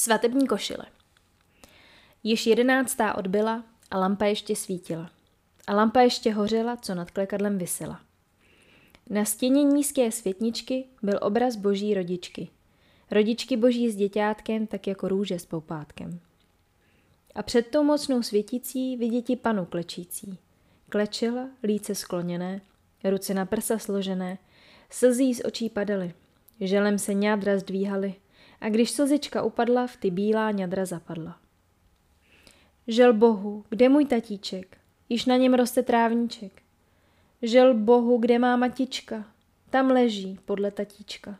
Svatební košile. Již jedenáctá odbyla a lampa ještě svítila. A lampa ještě hořela, co nad klekadlem visela. Na stěně nízké světničky byl obraz boží rodičky. Rodičky boží s děťátkem, tak jako růže s poupátkem. A před tou mocnou světící viděti panu klečící. Klečela, líce skloněné, ruce na prsa složené, slzí z očí padaly, želem se ňádra zdvíhaly a když slzička upadla, v ty bílá ňadra zapadla. Žel Bohu, kde můj tatíček? Již na něm roste trávníček. Žel Bohu, kde má matička? Tam leží, podle tatíčka.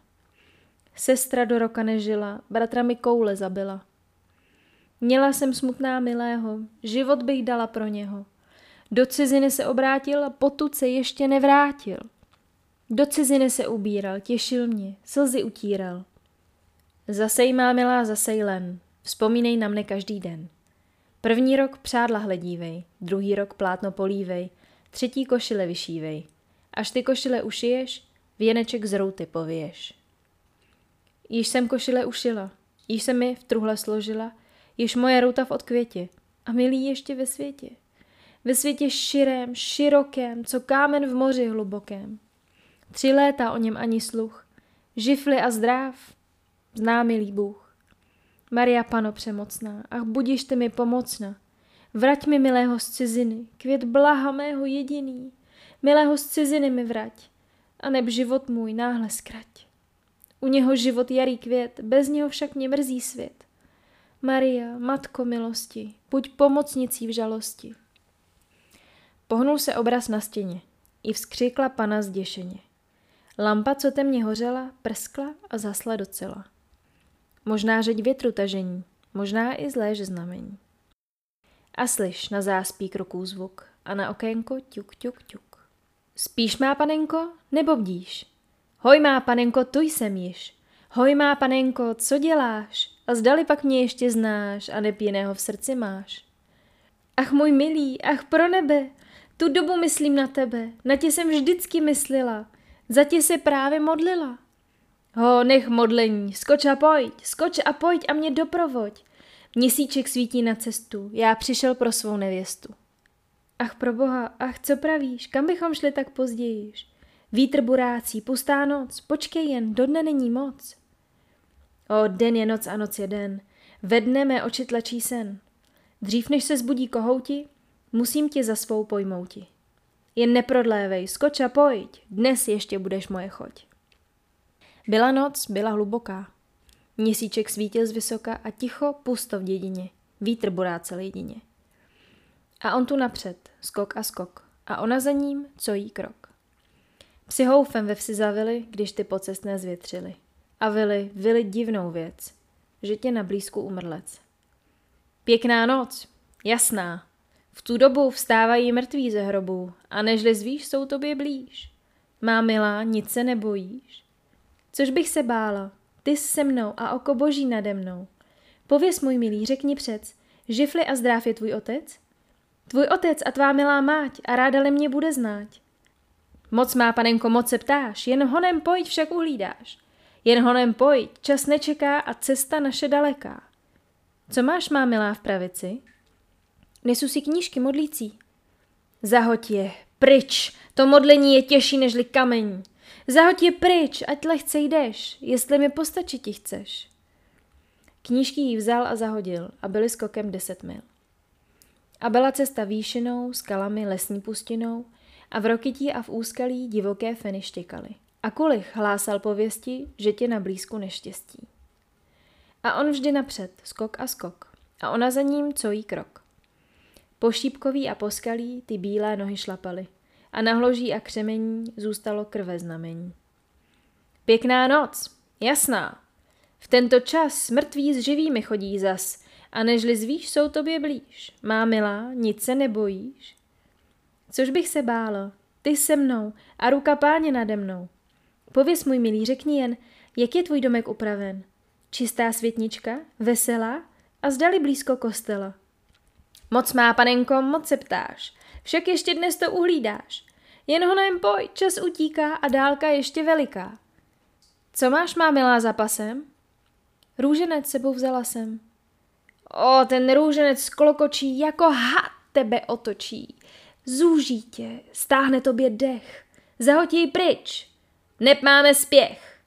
Sestra do roka nežila, bratra mi koule zabila. Měla jsem smutná milého, život bych dala pro něho. Do ciziny se obrátil a potud se ještě nevrátil. Do ciziny se ubíral, těšil mě, slzy utíral. Zasej má milá, zasej len, vzpomínej na mne každý den. První rok přádla hledívej, druhý rok plátno polívej, třetí košile vyšívej. Až ty košile ušiješ, věneček z routy pověješ. Již jsem košile ušila, již se mi v truhle složila, již moje routa v odkvětě a milý ještě ve světě. Ve světě širém, širokém, co kámen v moři hlubokém. Tři léta o něm ani sluch, žifly a zdrav, zná milý Bůh. Maria Pano přemocná, ach budište mi pomocna. Vrať mi milého z ciziny, květ blaha mého jediný. Milého z ciziny mi vrať, a neb život můj náhle zkrať. U něho život jarý květ, bez něho však mě mrzí svět. Maria, matko milosti, buď pomocnicí v žalosti. Pohnul se obraz na stěně. I vzkřikla pana zděšeně. Lampa, co temně hořela, prskla a zasla docela. Možná řeď větru tažení, možná i zlé znamení. A slyš na záspí kroků zvuk a na okénko ťuk, ťuk, ťuk. Spíš má panenko, nebo bdíš? Hoj má panenko, tu jsem již. Hoj má panenko, co děláš? A zdali pak mě ještě znáš a nepěného v srdci máš. Ach můj milý, ach pro nebe, tu dobu myslím na tebe, na tě jsem vždycky myslela, za tě se právě modlila. Ho, nech modlení, skoč a pojď, skoč a pojď a mě doprovoď. Měsíček svítí na cestu, já přišel pro svou nevěstu. Ach pro boha, ach co pravíš, kam bychom šli tak později? Vítr burácí, pustá noc, počkej jen, do dne není moc. O, den je noc a noc je den, ve dne mé oči tlačí sen. Dřív než se zbudí kohouti, musím tě za svou pojmouti. Jen neprodlévej, skoč a pojď, dnes ještě budeš moje choť. Byla noc, byla hluboká. Měsíček svítil z vysoka a ticho pusto v dědině. Vítr burácel jedině. A on tu napřed, skok a skok. A ona za ním, co jí krok. Psi houfem ve vsi zavili, když ty pocestné zvětřili. A vili, vili divnou věc, že tě na blízku umrlec. Pěkná noc, jasná. V tu dobu vstávají mrtví ze hrobů a nežli zvíš, jsou tobě blíž. Má milá, nic se nebojíš. Což bych se bála, ty jsi se mnou a oko boží nade mnou. Pověz, můj milý, řekni přec, žifli a zdráv je tvůj otec? Tvůj otec a tvá milá máť a ráda mě bude znát. Moc má, panenko, moc se ptáš, jen honem pojď však uhlídáš. Jen honem pojď, čas nečeká a cesta naše daleká. Co máš, má milá, v pravici? Nesu si knížky modlící. Zahoď je, pryč, to modlení je těžší nežli kamení. Zahoď je pryč, ať lehce jdeš, jestli mi postačit ti chceš. Knížky jí vzal a zahodil a byly skokem deset mil. A byla cesta výšinou, skalami, lesní pustinou a v rokytí a v úskalí divoké feny štěkaly. A kulich hlásal pověsti, že tě na blízku neštěstí. A on vždy napřed, skok a skok. A ona za ním co jí krok. Po šípkový a poskalí ty bílé nohy šlapaly a na hloží a křemení zůstalo krve znamení. Pěkná noc, jasná. V tento čas mrtví s živými chodí zas a nežli zvíš, jsou tobě blíž. Má milá, nic se nebojíš. Což bych se bála, ty se mnou a ruka páně nade mnou. Pověz, můj milý, řekni jen, jak je tvůj domek upraven. Čistá světnička, veselá a zdali blízko kostela. Moc má, panenko, moc se ptáš. Však ještě dnes to uhlídáš. Jen honem pojď, čas utíká a dálka ještě veliká. Co máš, má milá, za pasem? Růženec sebou vzala sem. O, ten růženec sklokočí jako had tebe otočí. Zúží tě, stáhne tobě dech. Zahoď jej pryč. Nep máme spěch.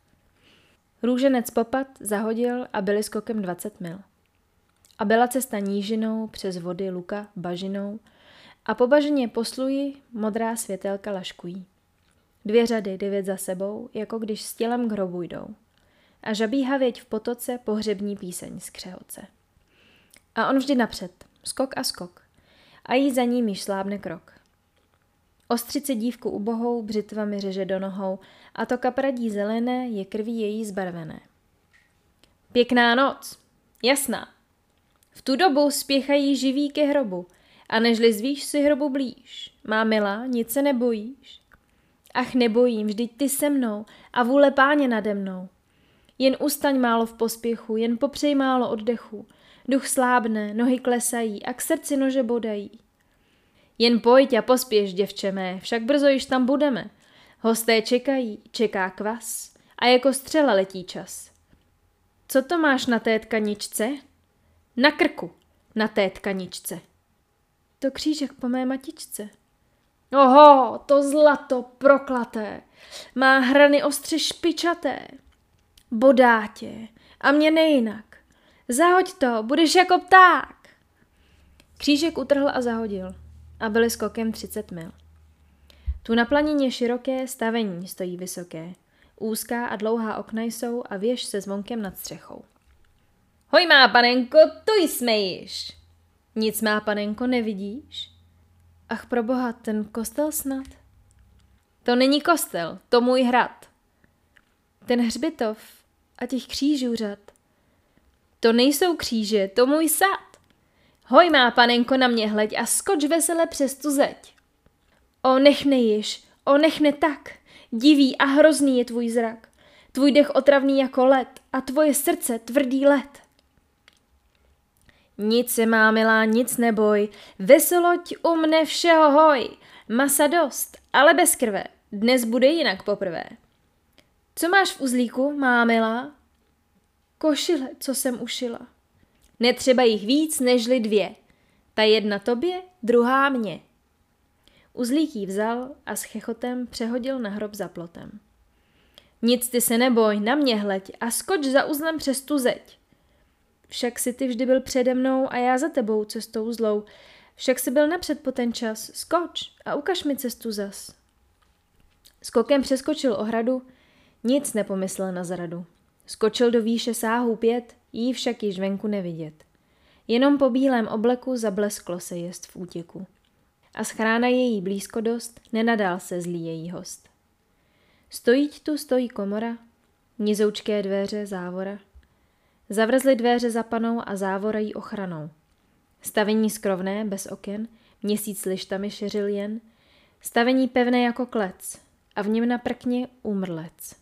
Růženec popad zahodil a byli skokem 20 mil. A byla cesta nížinou, přes vody luka, bažinou a po bažině posluji modrá světelka laškují. Dvě řady, devět za sebou, jako když s tělem k hrobu jdou. A žabí havěť v potoce pohřební píseň z křehoce. A on vždy napřed, skok a skok. A jí za ním již slábne krok. Ostřice dívku ubohou břitvami řeže do nohou a to kapradí zelené je krví její zbarvené. Pěkná noc, jasná. V tu dobu spěchají živí ke hrobu a nežli zvíš si hrobu blíž. Má milá, nic se nebojíš. Ach nebojím, vždyť ty se mnou a vůle páně nade mnou. Jen ustaň málo v pospěchu, jen popřej málo oddechu. Duch slábne, nohy klesají a k srdci nože bodají. Jen pojď a pospěš, děvče mé, však brzo již tam budeme. Hosté čekají, čeká kvas a jako střela letí čas. Co to máš na té tkaničce? Na krku, na té tkaničce. To křížek po mé matičce. Oho, to zlato proklaté, má hrany ostře špičaté. Bodá tě, a mě nejinak. Zahoď to, budeš jako pták. Křížek utrhl a zahodil a byli skokem 30 mil. Tu na planině široké stavení stojí vysoké. Úzká a dlouhá okna jsou a věž se zvonkem nad střechou. Hoj má panenko, tu jsme již. Nic má panenko, nevidíš? Ach pro boha, ten kostel snad? To není kostel, to můj hrad. Ten hřbitov a těch křížů řad. To nejsou kříže, to můj sad. Hoj má panenko na mě hleď a skoč vesele přes tu zeď. O nech mne již, o nech mne tak, divý a hrozný je tvůj zrak. Tvůj dech otravný jako led a tvoje srdce tvrdý led. Nic se má milá, nic neboj, veseloť u mne všeho hoj, masa dost, ale bez krve, dnes bude jinak poprvé. Co máš v uzlíku, má milá? Košile, co jsem ušila. Netřeba jich víc nežli dvě. Ta jedna tobě, druhá mě. Uzlík jí vzal a s chechotem přehodil na hrob za plotem. Nic ty se neboj, na mě hleď a skoč za uzlem přes tu zeď. Však si ty vždy byl přede mnou a já za tebou cestou zlou. Však si byl napřed po ten čas, skoč a ukaž mi cestu zas. Skokem přeskočil ohradu, nic nepomyslel na zradu. Skočil do výše sáhu pět, jí však již venku nevidět. Jenom po bílém obleku zablesklo se jest v útěku. A schrána její blízko dost, nenadál se zlý její host. Stojí tu stojí komora, nizoučké dveře závora. Zavrzly dveře za panou a závora jí ochranou. Stavení skrovné, bez oken, měsíc lištami šeřil jen, stavení pevné jako klec a v něm na prkně umrlec.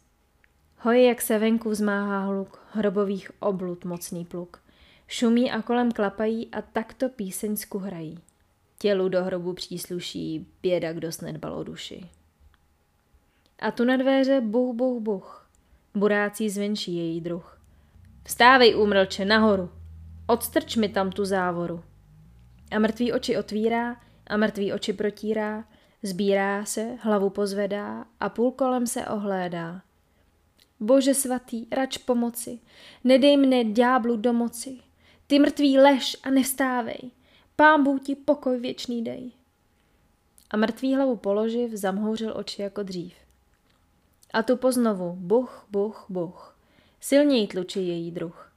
Hoj, jak se venku vzmáhá hluk, hrobových oblud mocný pluk. Šumí a kolem klapají a takto píseňsku hrají. Tělu do hrobu přísluší, běda, kdo snedbal o duši. A tu na dveře buch, buch, buch. Burácí zvenčí její druh. Vstávej, úmrlče, nahoru. Odstrč mi tam tu závoru. A mrtvý oči otvírá a mrtvý oči protírá, sbírá se, hlavu pozvedá a půl kolem se ohlédá. Bože svatý, rač pomoci, nedej mne ďáblu do moci. Ty mrtvý lež a nevstávej, pán Bůh ti pokoj věčný dej. A mrtvý hlavu položiv, zamhouřil oči jako dřív. A tu poznovu, buch, buch, buch. Silněji tlučí její druh.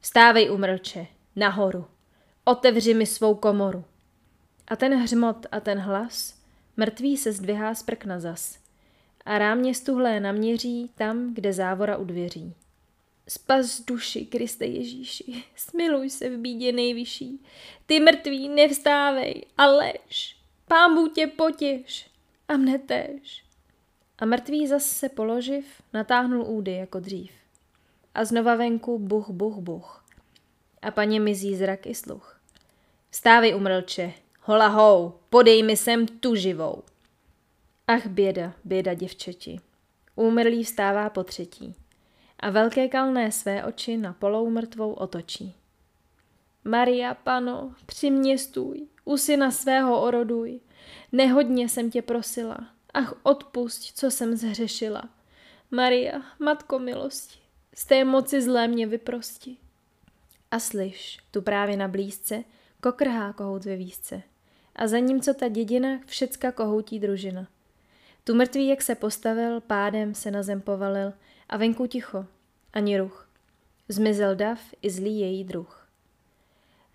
Vstávej, umrlče, nahoru. Otevři mi svou komoru. A ten hřmot a ten hlas, mrtvý se zdvihá z prkna zas a rámě stuhlé naměří tam, kde závora u dvěří. Spas duši, Kriste Ježíši, smiluj se v bídě nejvyšší. Ty mrtví nevstávej a lež, pán Bůh tě potěž a mne též. A mrtvý zas se položiv, natáhnul údy jako dřív. A znova venku buch, buch, buch. A paně mizí zrak i sluch. Vstávej, umrlče, hola hou, podej mi sem tu živou. Ach běda, běda děvčeti. Úmrlý vstává po třetí. a velké kalné své oči na polou mrtvou otočí. Maria, pano, při mě stůj, u syna svého oroduj. Nehodně jsem tě prosila, ach odpusť, co jsem zhřešila. Maria, matko milosti, z té moci zlé mě vyprosti. A slyš, tu právě na blízce, kokrhá kohout ve výzce. A za ním, co ta dědina, všecka kohoutí družina. Tu mrtvý, jak se postavil, pádem se na zem povalil a venku ticho, ani ruch. Zmizel dav i zlý její druh.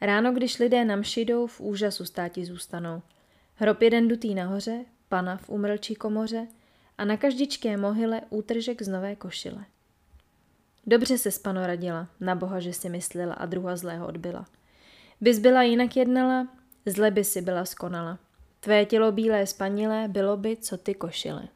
Ráno, když lidé na mši v úžasu státi zůstanou. Hrob jeden dutý nahoře, pana v umrlčí komoře a na každičké mohyle útržek z nové košile. Dobře se spano radila, na boha, že si myslela a druha zlého odbyla. Bys byla jinak jednala, zle by si byla skonala. Tvé tělo bílé spanilé bylo by, co ty košile.